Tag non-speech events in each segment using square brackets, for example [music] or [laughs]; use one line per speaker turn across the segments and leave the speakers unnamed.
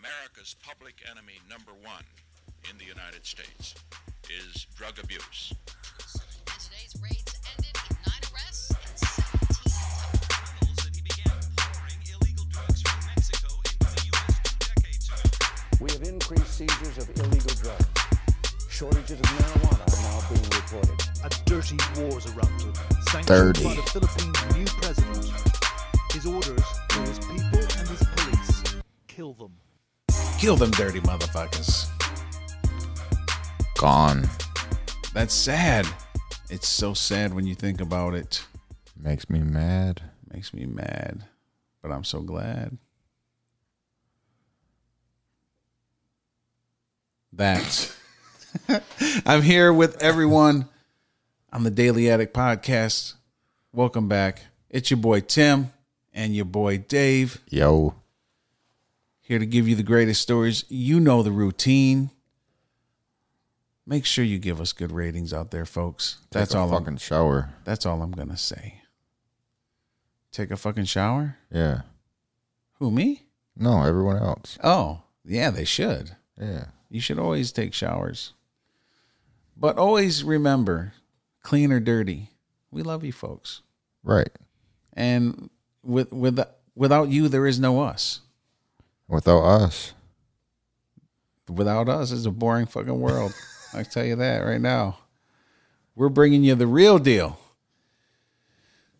America's public enemy number one in the United States is drug abuse.
And today's raids ended with nine arrests and 17
Colonel said he began pouring illegal drugs from Mexico into the U.S. two decades ago.
We have increased seizures of illegal drugs. Shortages of marijuana are now being reported.
A dirty war's erupted, sanctioned
Dirty.
by the Philippines' new president. His orders for his people and his police kill them.
Kill them dirty motherfuckers.
Gone.
That's sad. It's so sad when you think about it.
Makes me mad.
Makes me mad, but I'm so glad. That [laughs] I'm here with everyone on the Daily Addict podcast. Welcome back. It's your boy Tim and your boy Dave
Yo.
Here to give you the greatest stories. You know the routine. Make sure you give us good ratings out there, folks. That's
Take a
all.
fucking
I'm,
shower.
that's all I'm gonna say. Take a fucking shower.
Yeah.
Who me?
No, everyone else.
Oh, yeah, they should.
Yeah.
You should always take showers. But always remember, clean or dirty, we love you folks.
Right.
And with with without you there is no us.
Without us.
Without us it's a boring fucking world. [laughs] I tell you that right now. We're bringing you the real deal.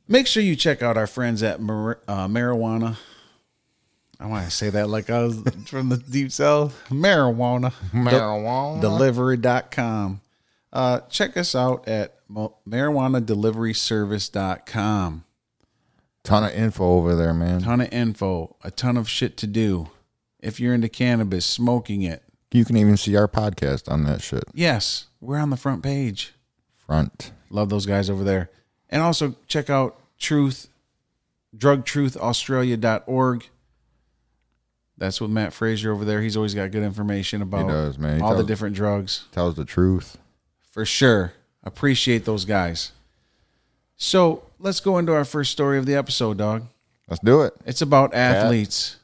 Make sure you check out our friends at Mar- uh, Marijuana. I want to say that like I was [laughs] from the deep south. Marijuana.
Marijuana.
delivery.com. Uh, check us out at marijuanadeliveryservice.com.
Ton of info over there, man.
Ton of info, a ton of shit to do. If you're into cannabis, smoking it,
You can even see our podcast on that shit.
yes, we're on the front page.
Front.
Love those guys over there. And also check out Truth, drugtruthaustralia.org. That's with Matt Frazier over there. He's always got good information about he
does, man. He
all the different drugs.
Tells the truth.
for sure. Appreciate those guys. So let's go into our first story of the episode, dog.
Let's do it.
It's about athletes,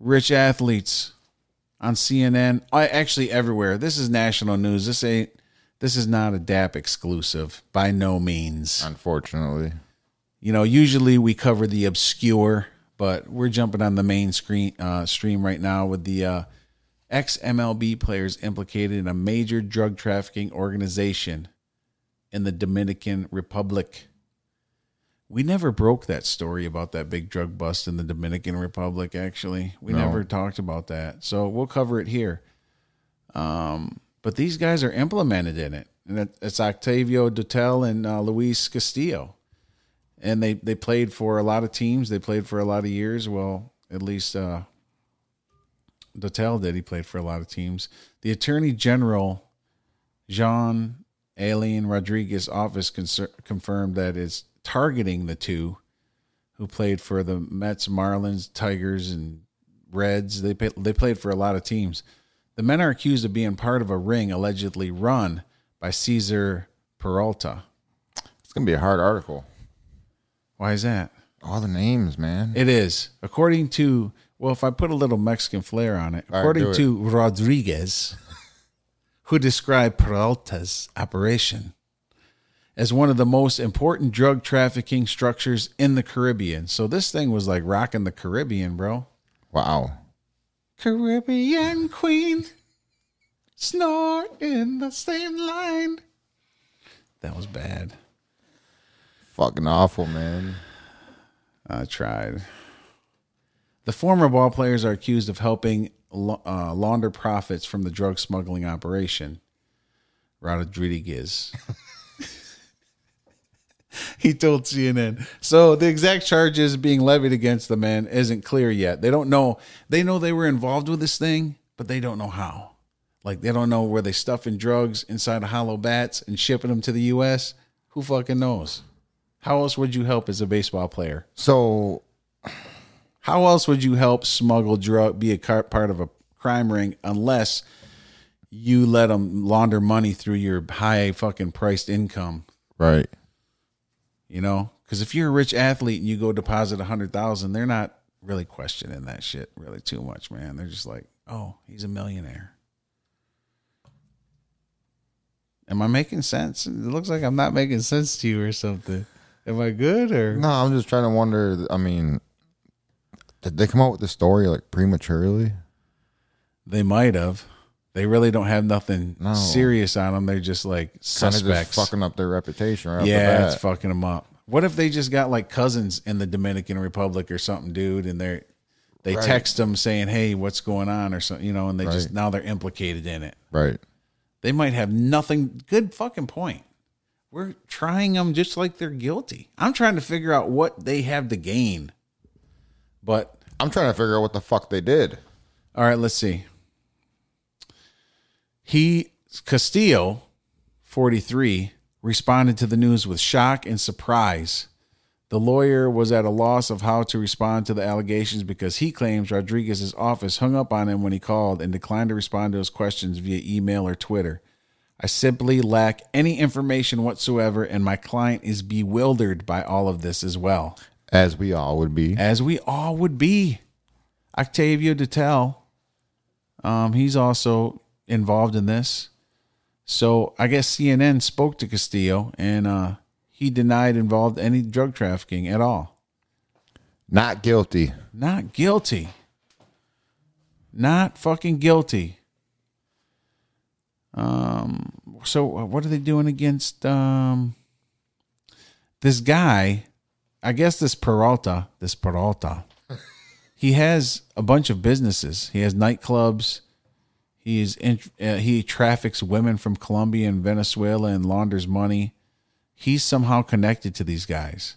rich athletes on CNN. I actually everywhere. This is national news. This ain't. This is not a DAP exclusive by no means.
Unfortunately.
You know, usually we cover the obscure, but we're jumping on the main screen uh, stream right now with the uh, ex MLB players implicated in a major drug trafficking organization in the Dominican Republic. We never broke that story about that big drug bust in the Dominican Republic. Actually, we
No.
never talked about that, so we'll cover it here. Um, but these guys are implemented in it, and it, it's Octavio Dotel and uh, Luis Castillo and they they played for a lot of teams. They played for a lot of years. Well, at least uh, Dotel did. He played for a lot of teams. The Attorney General Jean Alain Rodriguez office confirmed that it's targeting the two who played for the Mets, Marlins, Tigers, and Reds. They pay, they played for a lot of teams. The men are accused of being part of a ring allegedly run by Cesar Peralta.
It's going to be a hard article.
Why is that?
All the names, man.
It is. According to, well, if I put a little Mexican flair on it,
All right,
according
do it.
to Rodriguez, who described Peralta's operation as one of the most important drug trafficking structures in the Caribbean. So this thing was like rocking the Caribbean, bro.
wow.
Caribbean queen, snort in the same line. That was bad.
Fucking awful, man.
I tried. The former ball players are accused of helping uh, launder profits from the drug smuggling operation. Rodriguez. [laughs] [laughs] he told CNN. So the exact charges being levied against the man isn't clear yet. They don't know. They know they were involved with this thing, but they don't know how. Like they don't know where they stuffing drugs inside of hollow bats and shipping them to the U.S. Who fucking knows? How else would you help as a baseball player?
So,
How else would you help smuggle drug, be a part of a crime ring, unless you let them launder money through your high fucking priced income?
right.
You know, because if you're a rich athlete and you go deposit a hundred thousand, they're not really questioning that shit really too much, man. They're just like, oh, he's a millionaire. Am I making sense? It looks like I'm not making sense to you or something. Am I good or
No, I'm just trying to wonder. I mean, did they come out with the story like prematurely?
they might have? They really don't have nothing
No.
serious on them. They're just like
Kind of
suspects.
just fucking up their reputation right off
yeah,
the
it's fucking them up. What if they just got like cousins in the Dominican Republic or something, dude, and they're they
Right.
text them saying, "Hey, what's going on?" or something, you know, and they just
Right.
now they're implicated in it.
right.
They might have nothing. Good fucking point. We're trying them just like they're guilty. I'm trying to figure out what they have to gain. But
I'm trying to figure out what the fuck they did.
all right, let's see. He Castillo, 43, responded to the news with shock and surprise. The lawyer was at a loss of how to respond to the allegations because he claims Rodriguez's office hung up on him when he called and declined to respond to his questions via email or Twitter. I simply lack any information whatsoever, and my client is bewildered by all of this as well
As we all would be.
as we all would be. Octavio Dotel, um, he's also involved in this. So I guess CNN spoke to Castillo, and uh, he denied involved any drug trafficking at all.
Not guilty.
Not guilty. Not fucking guilty. Um. So what are they doing against um this guy? I guess this Peralta. This Peralta. [laughs] he has a bunch of businesses. He has nightclubs. He is in, uh, he traffics women from Colombia and Venezuela and launders money. He's somehow connected to these guys.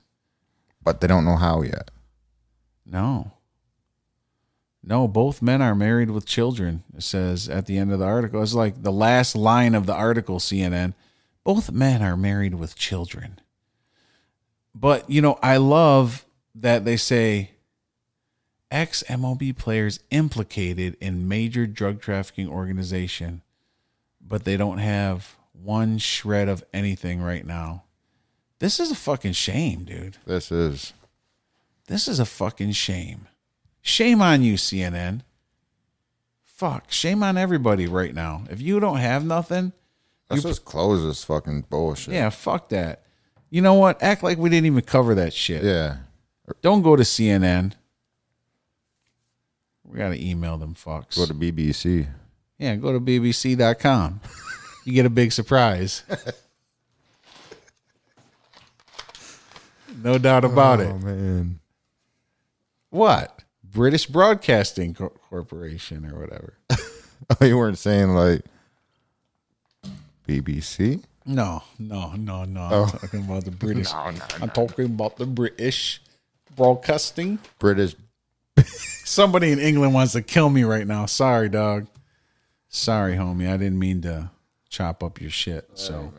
But they don't know how yet.
No. No, both men are married with children, it says at the end of the article. It's like the last line of the article, CNN. Both men are married with children. But, you know, I love that they say ex MLB players implicated in major drug trafficking organization, but they don't have one shred of anything right now. This is a fucking shame, dude.
This is.
This is a fucking shame. Shame on you, CNN. Fuck. Shame on everybody right now. If you don't have nothing,
Let's just close this fucking bullshit.
yeah, fuck that. You know what? Act like we didn't even cover that shit.
Yeah.
Don't go to CNN. We got to email them fucks.
Go to BBC.
yeah, go to bbc.com. you get a big surprise. no doubt about oh, it.
Oh, man.
What? British Broadcasting Co- Corporation or whatever. [laughs]
Oh, you weren't saying like BBC?
No, no, no, no.
Oh.
I'm talking about the [laughs] British. I'm talking about the British Broadcasting.
British. [laughs]
Somebody in England wants to kill me right now. Sorry, dog. Sorry, homie. I didn't mean to chop up your shit. So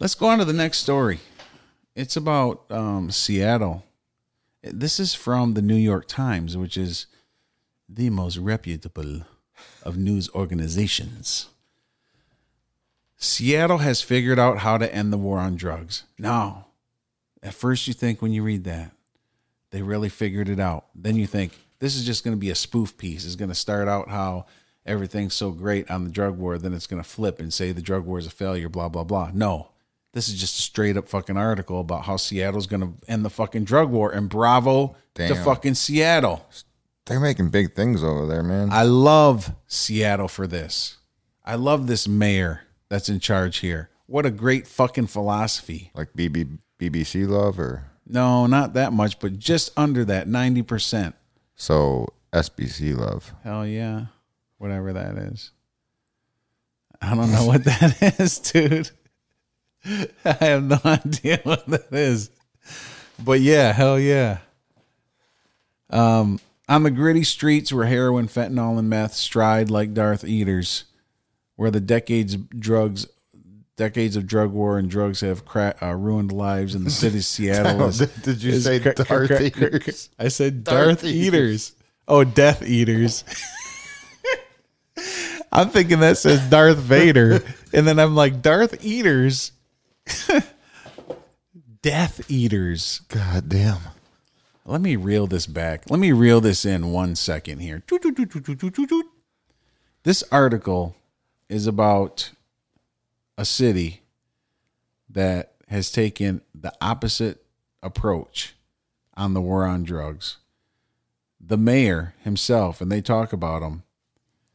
let's go on to the next story. It's about um, Seattle. This is from the New York Times, which is the most reputable of news organizations. Seattle has figured out how to end the war on drugs. Now, at first you think when you read that, they really figured it out. Then you think this is just going to be a spoof piece. It's going to start out how everything's so great on the drug war, then it's going to flip and say the drug war is a failure, blah, blah, blah. No, this is just a straight up fucking article about how Seattle's going to end the fucking drug war. And bravo to fucking Seattle.
They're making big things over there, man.
I love Seattle for this. I love this mayor that's in charge here. What a great fucking philosophy.
like BB, BBC love or
No, not that much, but just under that 90%.
so SBC love.
Hell yeah. Whatever that is. I don't know what that [laughs] is, dude. I have no [laughs] idea what that is. But yeah, hell yeah. Um, on the gritty streets where heroin, fentanyl, and meth stride like Darth Eaters, where the decades drugs, decades of drug war and drugs have cra- uh, ruined lives in the city of [laughs] Seattle. is-
Did- you say
cra-
Darth
cra-
Eaters?
I said
Darth
Darth, Eaters. Oh, Death Eaters. [laughs] I'm thinking that says Darth Vader, and then I'm like Darth Eaters, [laughs] Death Eaters.
God damn.
Let me reel this back. Let me reel this in one second here. This article is about a city that has taken the opposite approach on the war on drugs. The mayor himself, and they talk about him.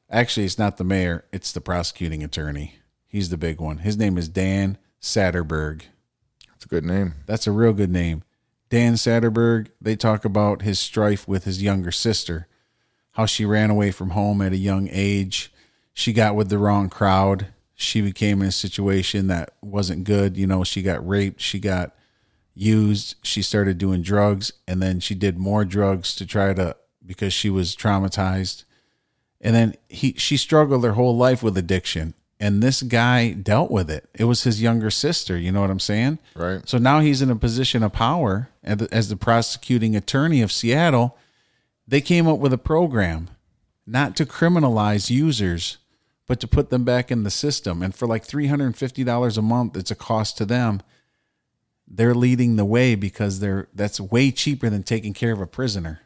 Actually, it's not the mayor, it's the prosecuting attorney. He's the big one. His name is Dan Satterberg.
That's a good name.
That's a real good name. Dan Satterberg, they talk about his strife with his younger sister, how she ran away from home at a young age. She got with the wrong crowd. She became in a situation that wasn't good. You know, she got raped, she got used, she started doing drugs, and then she did more drugs to try to because she was traumatized. And then he she struggled her whole life with addiction. And this guy dealt with it. It was his younger sister. You know what I'm saying?
Right.
So now he's in a position of power as the- as the prosecuting attorney of Seattle. They came up with a program not to criminalize users, but to put them back in the system. And for like $350 a month, it's a cost to them. They're leading the way because they're that's way cheaper than taking care of a prisoner.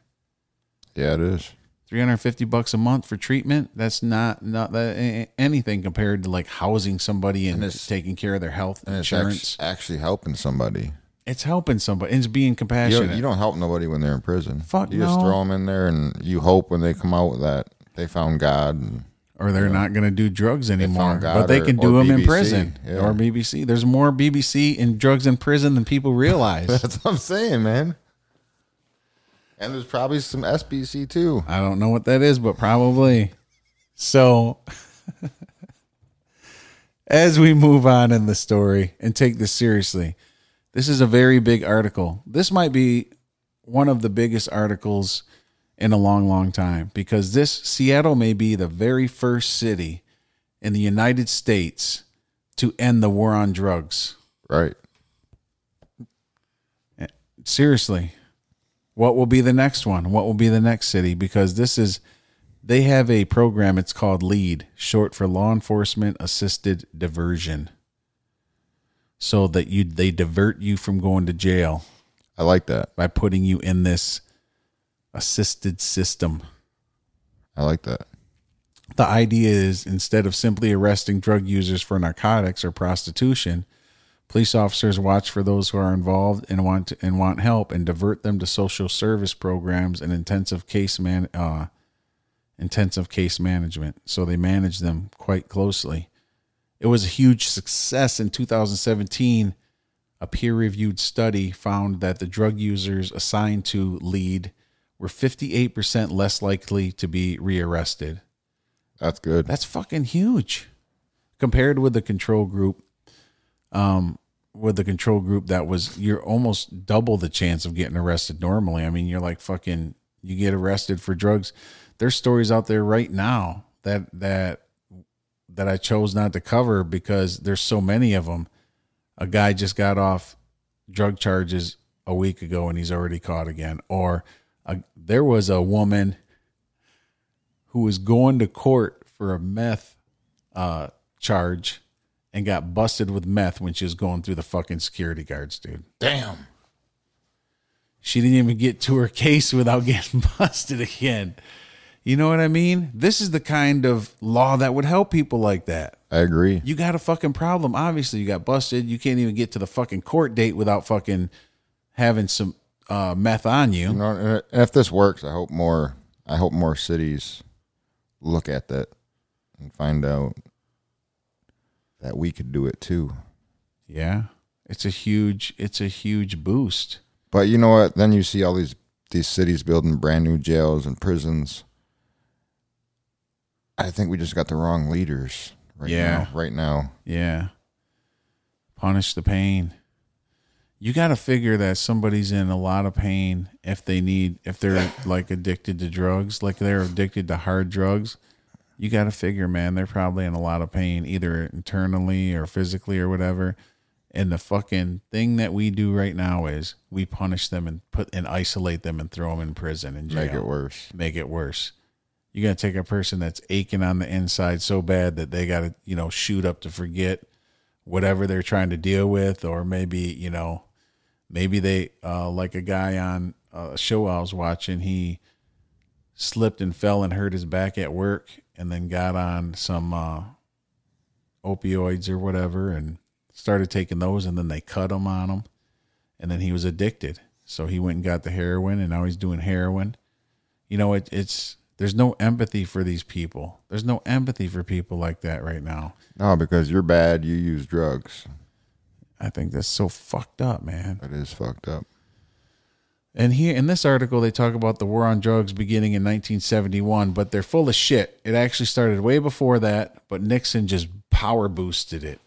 Yeah, it is.
350 bucks a month for treatment that's not not that anything compared to like housing somebody and,
it's-
taking care of their health
And
insurance
act- actually helping somebody.
it's helping somebody it's being
You
compassionate
don't, you don't help nobody when they're in prison.
Fuck
you just throw them in there, and you hope when they come out that they found God. And
or they're not going to do drugs anymore but they
or-
can do them in prison
yeah.
or bbc there's more bbc and drugs in prison than people [laughs] realize
that's what I'm saying, man. And there's probably some SBC too.
i don't know what that is but probably so [laughs] as we move on in the story and take this seriously this is a very big article this might be one of the biggest articles in a long, long time because this Seattle may be the very first city in the United States to end the war on drugs.
Right.
Eh, seriously, what will be the next one? What will be the next city? Because this is, they have a program. It's called LEAD, short for Law Enforcement Assisted Diversion. So that you they divert you from going to jail
I like that.
by putting you in this assisted system.
I like that.
The idea is instead of simply arresting drug users for narcotics or prostitution, police officers watch for those who are involved and want to, and want help and divert them to social service programs and intensive case man uh, intensive case management. So they manage them quite closely. It was a huge success in 2017. A peer-reviewed study found that the drug users assigned to lead were 58% less likely to be rearrested.
That's good.
That's fucking huge compared with the control group. Um, with the control group, that was you're almost double the chance of getting arrested normally. I mean, you're like fucking you get arrested for drugs. There's stories out there right now that that that I chose not to cover because there's so many of them. A guy just got off drug charges a week ago and he's already caught again. Or a, there was a woman who was going to court for a meth uh, charge and got busted with meth when she was going through the fucking security guards, dude.
Damn.
She didn't even get to her case without getting [laughs] busted again. You know what I mean? This is the kind of law that would help people like that.
I agree.
You got a fucking problem. Obviously, you got busted. You can't even get to the fucking court date without fucking having some uh, meth on you.
You know, and if this works, I hope more. I hope more cities look at that and find out that we could do it too.
Yeah, it's a huge. It's a huge boost.
But you know what? Then you see all these these cities building brand new jails and prisons. I think we just got the wrong leaders right
Yeah.
now. Right now.
Yeah. Punish the pain. You got to figure that somebody's in a lot of pain if they need, if they're like addicted to drugs, like they're addicted to hard drugs. You got to figure, man, they're probably in a lot of pain, either internally or physically or whatever. And the fucking thing that we do right now is we punish them and put and isolate them and throw them in prison and jail
Make it worse.
make it worse. You got to take a person that's aching on the inside so bad that they got to, you know, shoot up to forget whatever they're trying to deal with, or maybe, you know, maybe they, uh, like a guy on a show I was watching. He slipped and fell and hurt his back at work, and then got on some uh, opioids or whatever, and started taking those, and then they cut him on them, and then he was addicted. So he went and got the heroin, and now he's doing heroin. You know, it, it's there's no empathy for these people. There's no empathy for people like that right now.
No, because you're bad. You use drugs.
I think that's so fucked up, man.
That is fucked up.
And here in this article, they talk about the war on drugs beginning in 1971, but they're full of shit. It actually started way before that, but Nixon just power boosted it.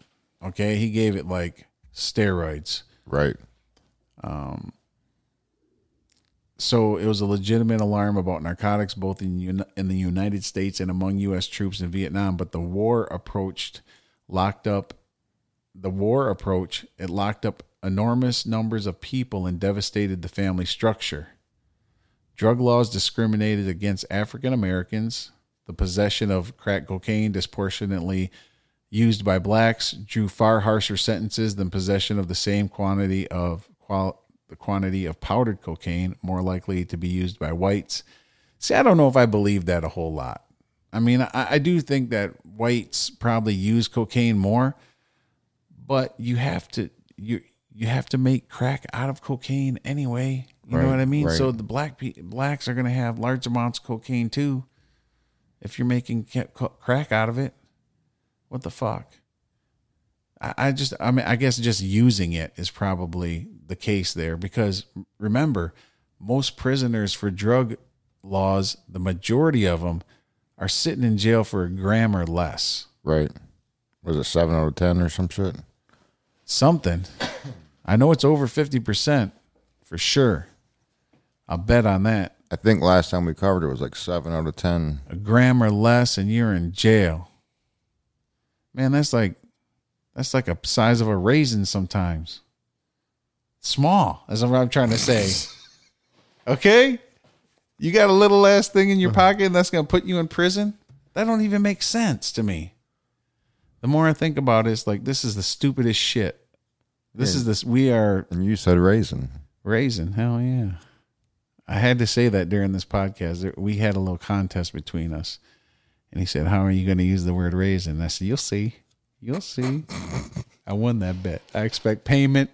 Okay, he gave it like steroids.
Right. Um.
So it was a legitimate alarm about narcotics, both in in the United States and among U.S. troops in Vietnam. But the war approached, locked up. The war approach it locked up enormous numbers of people and devastated the family structure. Drug laws discriminated against African Americans. The possession of crack cocaine disproportionately used by blacks drew far harsher sentences than possession of the same quantity of qual- the quantity of powdered cocaine, more likely to be used by whites. See, I don't know if I believe that a whole lot. I mean, I, I do think that whites probably use cocaine more, but you have to you you have to make crack out of cocaine anyway. You know what I mean?
right.
So the black pe- blacks are going to have large amounts of cocaine too. If you're making crack out of it, what the fuck? I, I just, I mean, I guess just using it is probably the case there because remember, most prisoners for drug laws, the majority of them are sitting in jail for a gram or less.
Right. Was it seven out of ten or some shit?
Something. I know it's over 50% for sure. I'll bet on that.
I think last time we covered it was like seven out of ten.
A gram or less and you're in jail. Man, that's like that's like a size of a raisin sometimes. Small, as what I'm trying to say. [laughs] Okay? You got a little ass thing in your pocket and that's gonna put you in prison? That don't even make sense to me. The more I think about it, it's like this is the stupidest shit. This is this we are
And you said raisin.
Raisin, hell yeah. I had to say that during this podcast. We had a little contest between us. And he said, How are you going to use the word raisin? And I said, You'll see. You'll see. I won that bet. I expect payment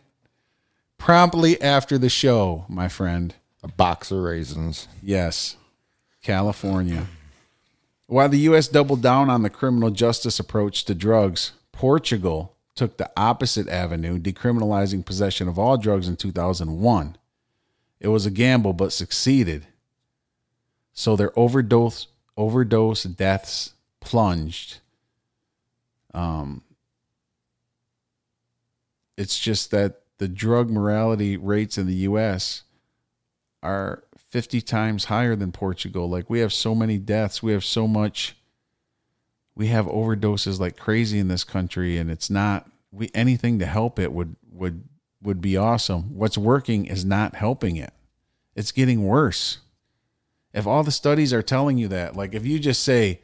promptly after the show, my friend.
A box of raisins.
Yes, California. While the U.S. doubled down on the criminal justice approach to drugs, Portugal took the opposite avenue, decriminalizing possession of all drugs in 2001. It was a gamble, but succeeded. So their overdose overdose deaths plunged. Um, it's just that the drug morality rates in the U.S are 50 times higher than Portugal. Like we have so many deaths, we have so much we have overdoses like crazy in this country and it's not we anything to help it would would would be awesome. What's working is not helping it. It's getting worse. If all the studies are telling you that, like if you just say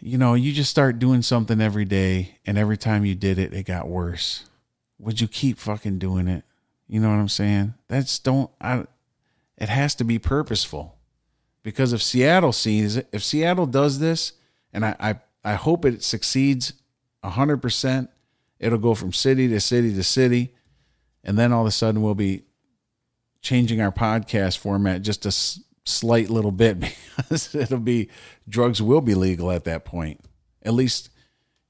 you know, you just start doing something every day and every time you did it it got worse. Would you keep fucking doing it? You know what I'm saying? That's don't I it has to be purposeful. Because if Seattle sees it, if Seattle does this, and I I, I hope it succeeds hundred percent, it'll go from city to city to city, and then all of a sudden we'll be changing our podcast format just a s- slight little bit [laughs] because it'll be drugs will be legal at that point. At least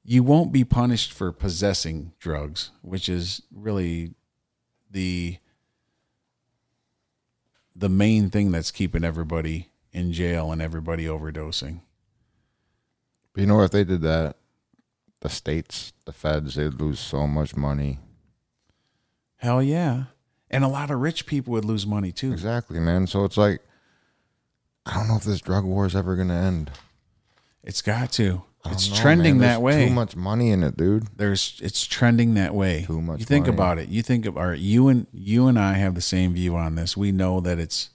you won't be punished for possessing drugs, which is really the the main thing that's keeping everybody in jail and everybody overdosing.
But you know, if they did that, the states, the feds, they'd lose so much money.
Hell yeah. And a lot of rich people would lose money too.
Exactly, man. So it's like, I don't know if this drug war is ever going to end.
It's got to. It's
know,
trending that
There's
way.
Too much money in it, dude.
There's it's trending that way.
Too much
You think
money.
about it. You think of all right, you and you and I have the same view on this. We know that it's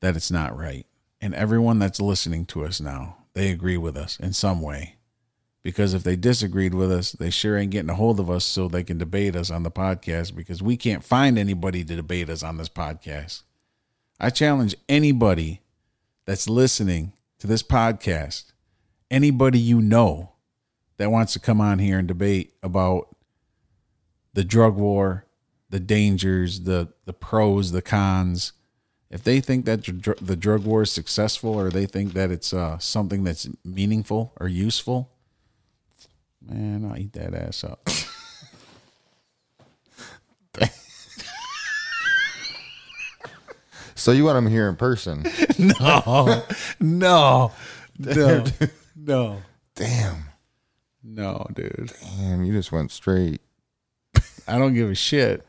that it's not right. And everyone that's listening to us now, they agree with us in some way. because if they disagreed with us, they sure ain't getting a hold of us so they can debate us on the podcast because we can't find anybody to debate us on this podcast. I challenge anybody that's listening to this podcast, anybody you know that wants to come on here and debate about the drug war, the dangers, the the pros, the cons. If they think that dr- the drug war is successful or they think that it's uh, something that's meaningful or useful, man, I'll eat that ass up. [laughs]
So you want him here in person? [laughs]
no, no, [laughs] no, no,
Damn,
no, dude.
damn, you just went straight. [laughs]
I don't give a shit.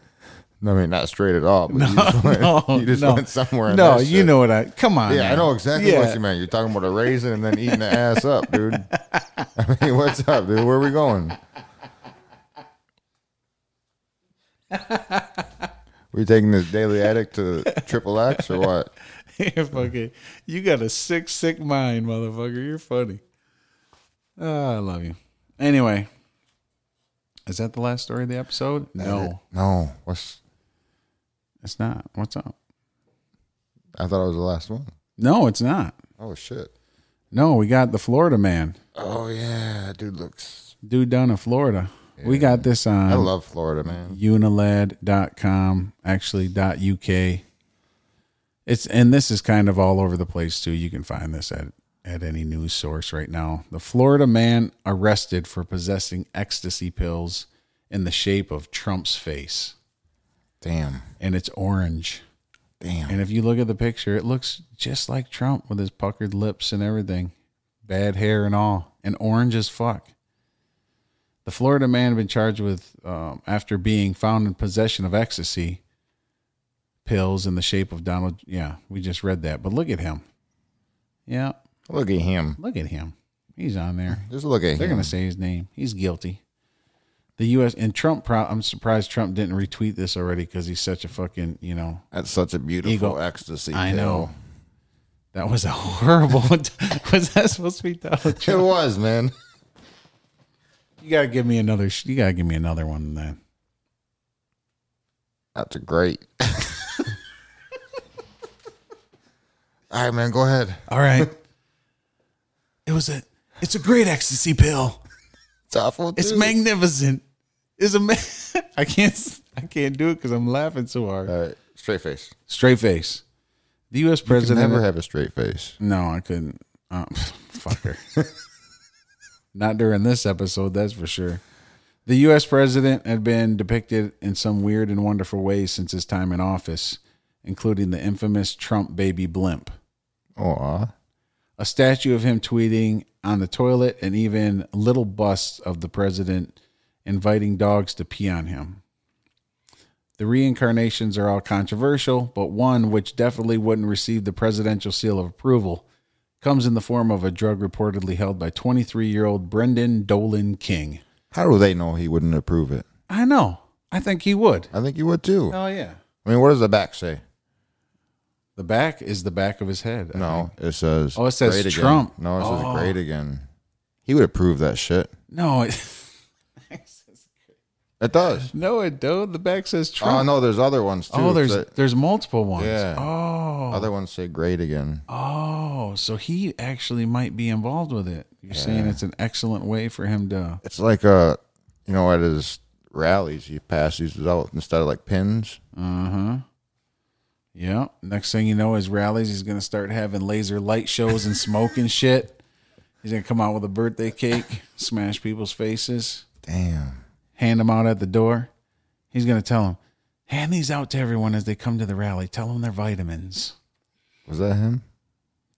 No, I mean not straight at all. But you just [laughs] went,
no,
you just
no.
went somewhere.
No, you
shit.
know what I. Come on.
Yeah, I know exactly
Yeah.
what you meant. You're talking about a raisin and then eating the ass up, dude. [laughs] I mean, what's up, dude? Where are we going? we taking this daily addict to triple X or what?
You're fucking. You got a sick, sick mind, motherfucker. You're funny. Oh, I love you. Anyway, is that the last story of the episode? No,
No. What's?
it's not. What's up?
I thought it was the last one.
No, it's not.
Oh shit.
No, we got the Florida man,
Oh yeah, dude looks.
dude down in Florida. We got this on
I love Florida, man.
unilad.com, actually .uk. It's and this is kind of all over the place too. You can find this at at any news source right now. The Florida man arrested for possessing ecstasy pills in the shape of Trump's face,
Damn.
and it's orange.
Damn.
And if you look at the picture, it looks just like Trump with his puckered lips and everything, bad hair and all, and orange as fuck. The Florida man had been charged with, um, after being found in possession of ecstasy pills in the shape of Donald. Yeah, we just read that. But look at him. Yeah,
Look at him.
look at him. He's on there.
Just look at him.
They're going to say his name. He's guilty. The U.S. and Trump. Pro- I'm surprised Trump didn't retweet this already because he's such a fucking you know
That's such a beautiful
Ego.
ecstasy.
I
pill.
know. That was a [laughs] horrible. [laughs] was that supposed to be Donald [laughs]
It was, man.
You gotta give me another. You gotta give me another one then.
That's a great. All right, man. Go ahead.
All right. It was a. It's a great ecstasy pill.
It's awful.
It's
too.
magnificent. It's a. Ma- [laughs] I can't. I can't do it because I'm laughing so hard.
All right, straight face.
Straight face. The U.S. President.
never have a straight face.
no, I couldn't. Uh, [laughs] fucker. [laughs] Not during this episode, that's for sure. The U.S. president had been depicted in some weird and wonderful ways since his time in office, including the infamous Trump baby blimp,
Aw.
A statue of him tweeting on the toilet, and even little busts of the president inviting dogs to pee on him. The reincarnations are all controversial, but one which definitely wouldn't receive the presidential seal of approval comes in the form of a drug reportedly held by 23 year old Brendan Dolan King.
How do they know he wouldn't approve it?
I know. I think he would.
I think you would too.
Oh, yeah.
I mean, what does the back say?
The back is the back of his head. I
No,
think.
it says.
Oh, it says
great again.
Trump.
No, it says
Oh.
great again. He would approve that shit.
No, it, [laughs] says great.
It does.
no, it don't. The back says Trump.
Oh no, there's other ones too.
Oh, there's
that-
there's multiple ones.
Yeah.
Oh.
other ones say great again.
Oh, so he actually might be involved with it. You're saying it's an excellent way for him to.
It's like uh, you know, at his rallies, he passes these out instead of like pins.
Uh huh. Yeah. Next thing you know, his rallies, he's gonna start having laser light shows and smoke and [laughs] shit. He's gonna come out with a birthday cake, smash people's faces,
Damn.
hand them out at the door. He's gonna tell them, hand these out to everyone as they come to the rally. Tell them they're vitamins.
Was that him?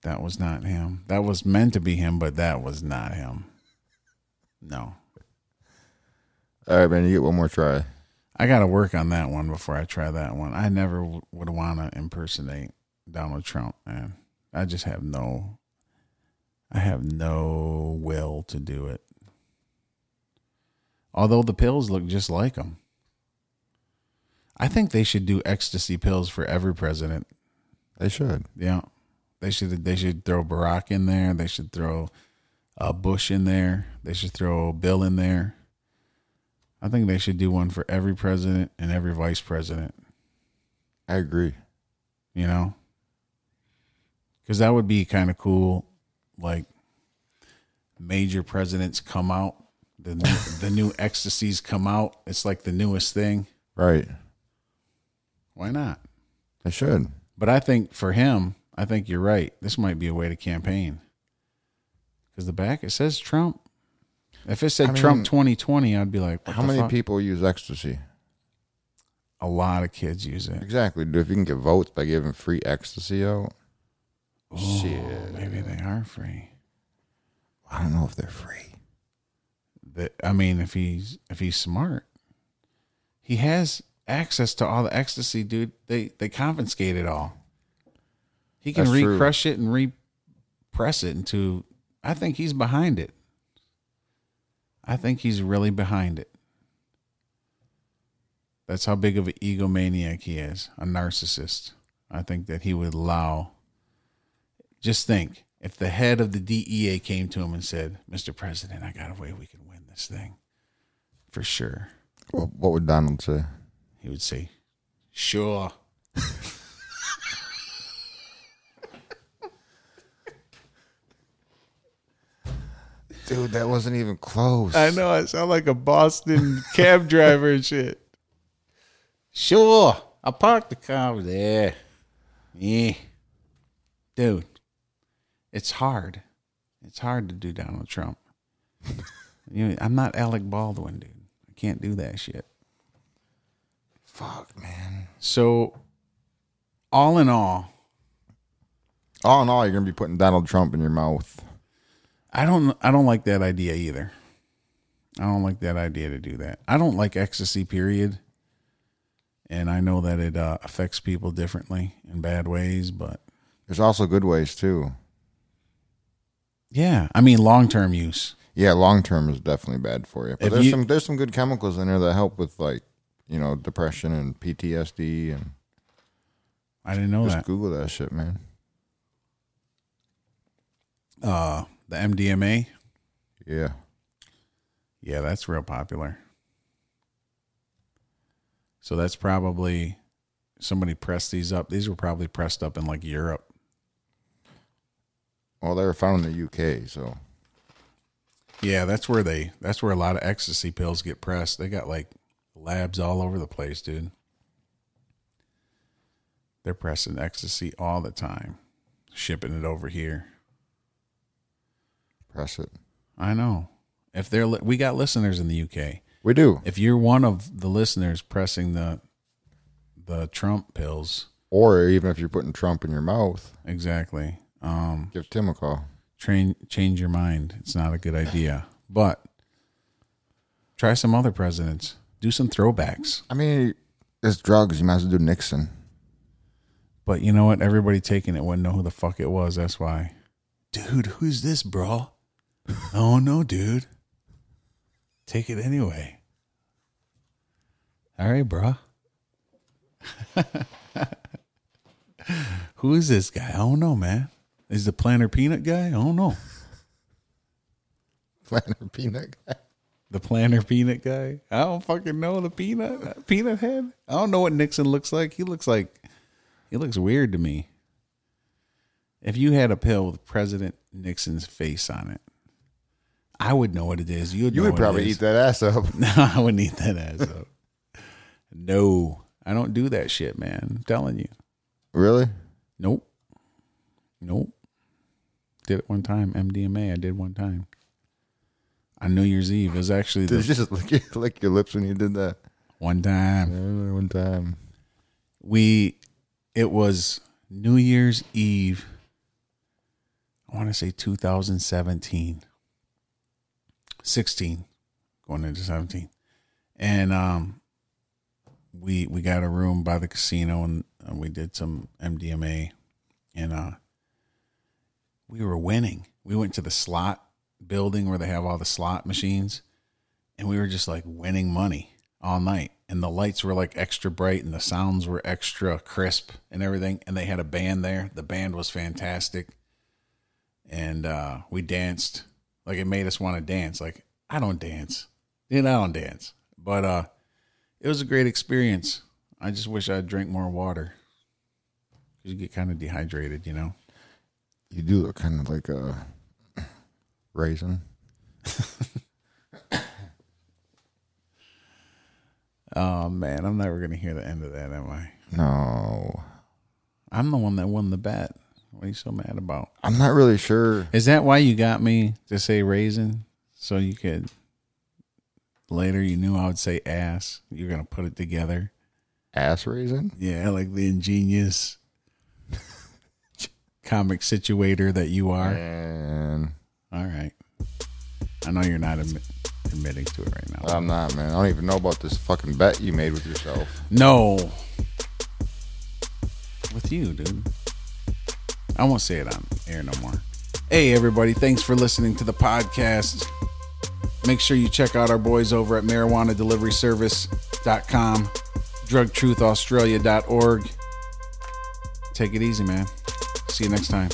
That was not him. That was meant to be him, but that was not him. No.
All right, man. You get one more try.
I got to work on that one before I try that one. I never w- would want to impersonate Donald Trump, man. I just have no I have no will to do it. Although the pills look just like him. I think they should do ecstasy pills for every president.
They should.
Yeah. They should they should throw Barack in there. They should throw uh, Bush in there. They should throw Bill in there. I think they should do one for every president and every vice president.
I agree.
You know, because that would be kind of cool. Like major presidents come out, the new, the new [laughs] ecstasies come out. It's like the newest thing.
Right.
Why not?
I should.
But I think for him, I think you're right. This might be a way to campaign. Because the back it says Trump. If it said
I mean,
Trump 2020, I'd be like,
How many
fuck?
people use ecstasy?
A lot of kids use it.
Exactly. Dude, if you can get votes by giving free ecstasy out,
Shit. Maybe they are free.
I don't know if they're free.
I mean, if he's if he's smart, he has access to all the ecstasy, dude. They they confiscate it all. He can
That's true.
it and repress it into. I think he's behind it. I think he's really behind it. That's how big of an egomaniac he is, a narcissist. I think that he would allow. Just think if the head of the DEA came to him and said, Mr. President, I got a way we can win this thing. For sure.
What, what would Donald say?
He would say, Sure. [laughs]
Dude, that wasn't even close.
I know I sound like a Boston cab driver and shit. Sure. I parked the car over there. Yeah. Dude, it's hard. It's hard to do Donald Trump. [laughs] you know, I'm not Alec Baldwin, dude. I can't do that shit.
Fuck, man.
So, all in all,
All in all, you're gonna be putting Donald Trump in your mouth.
I don't I don't like that idea either. I don't like that idea to do that. I don't like ecstasy period. And I know that it uh, affects people differently in bad ways, but
There's also good ways too.
yeah, I mean long-term use.
Yeah, long term is definitely bad for you. But
If
there's
you-
some there's some good chemicals in there that help with like you know depression and PTSD and
I didn't know
just
that.
Google that shit, man.
Uh the MDMA,
Yeah,
yeah, that's real popular. So that's probably somebody pressed these up. These were probably pressed up in like Europe.
well they were found in the UK, so
Yeah, that's where they that's where a lot of ecstasy pills get pressed. They got like labs all over the place, dude. They're pressing ecstasy all the time, shipping it over here.
Press it.
I know. If they're li- we got listeners in the UK.
We do.
If you're one of the listeners pressing the the Trump pills,
Or even if you're putting Trump in your mouth,
exactly. Um
give Tim a call.
train change your mind. It's not a good idea. But try some other presidents. Do some throwbacks.
I mean, it's drugs. You might as well do Nixon.
But you know what? Everybody taking it wouldn't know who the fuck it was. That's why. Dude, who's this, bro? Oh no, dude. Take it anyway. All right, bro. [laughs] who is this guy? I don't know, man. Is the Planters peanut guy? I don't know.
Planters peanut guy.
The Planters peanut guy? I don't fucking know the peanut peanut head. I don't know what Nixon looks like. He looks like he looks weird to me. If you had a pill with President Nixon's face on it, I would know what it is. You'd
You would probably eat that ass up. [laughs]
No, I wouldn't eat that ass up. No, I don't do that shit, man. I'm telling you.
Really?
Nope. Nope. Did it one time. MDMA. I did one time. On New Year's Eve. It was actually
Did
the
you just [laughs] lick your, lick your lips when you did that?
one time.
One time.
we it was New Year's Eve. I want to say 2017. 16 going into 17. And um we we got a room by the casino and, we did some MDMA and uh we were winning. We went to the slot building where they have all the slot machines and we were just like winning money all night. And the lights were like extra bright and the sounds were extra crisp and everything. And they had a band there. The band was fantastic. And uh we danced Like it made us want to dance. Like I don't dance. Know, I don't dance. But uh it was a great experience. I just wish I'd drink more water. Cause you get kind of dehydrated, you know.
You do look kind of like a [coughs] raisin. [coughs]
Oh man, I'm never gonna hear the end of that, am I?
No,
I'm the one that won the bet. What are you so mad about?
I'm not really sure.
Is that why you got me to say raisin? So you could later you knew I would say ass. You're gonna put it together.
Ass raisin?
Yeah, like the ingenious comic situator that you are.
And
All right. I know you're not admi- admitting to it right now.
I'm not, man. I don't even know about this fucking bet you made with yourself.
no. With you, dude. I won't say it on air no more. Hey, everybody. Thanks for listening to the podcast. Make sure you check out our boys over at marijuanadeliveryservice.com, drugtruthaustralia.org. Take it easy, man. See you next time.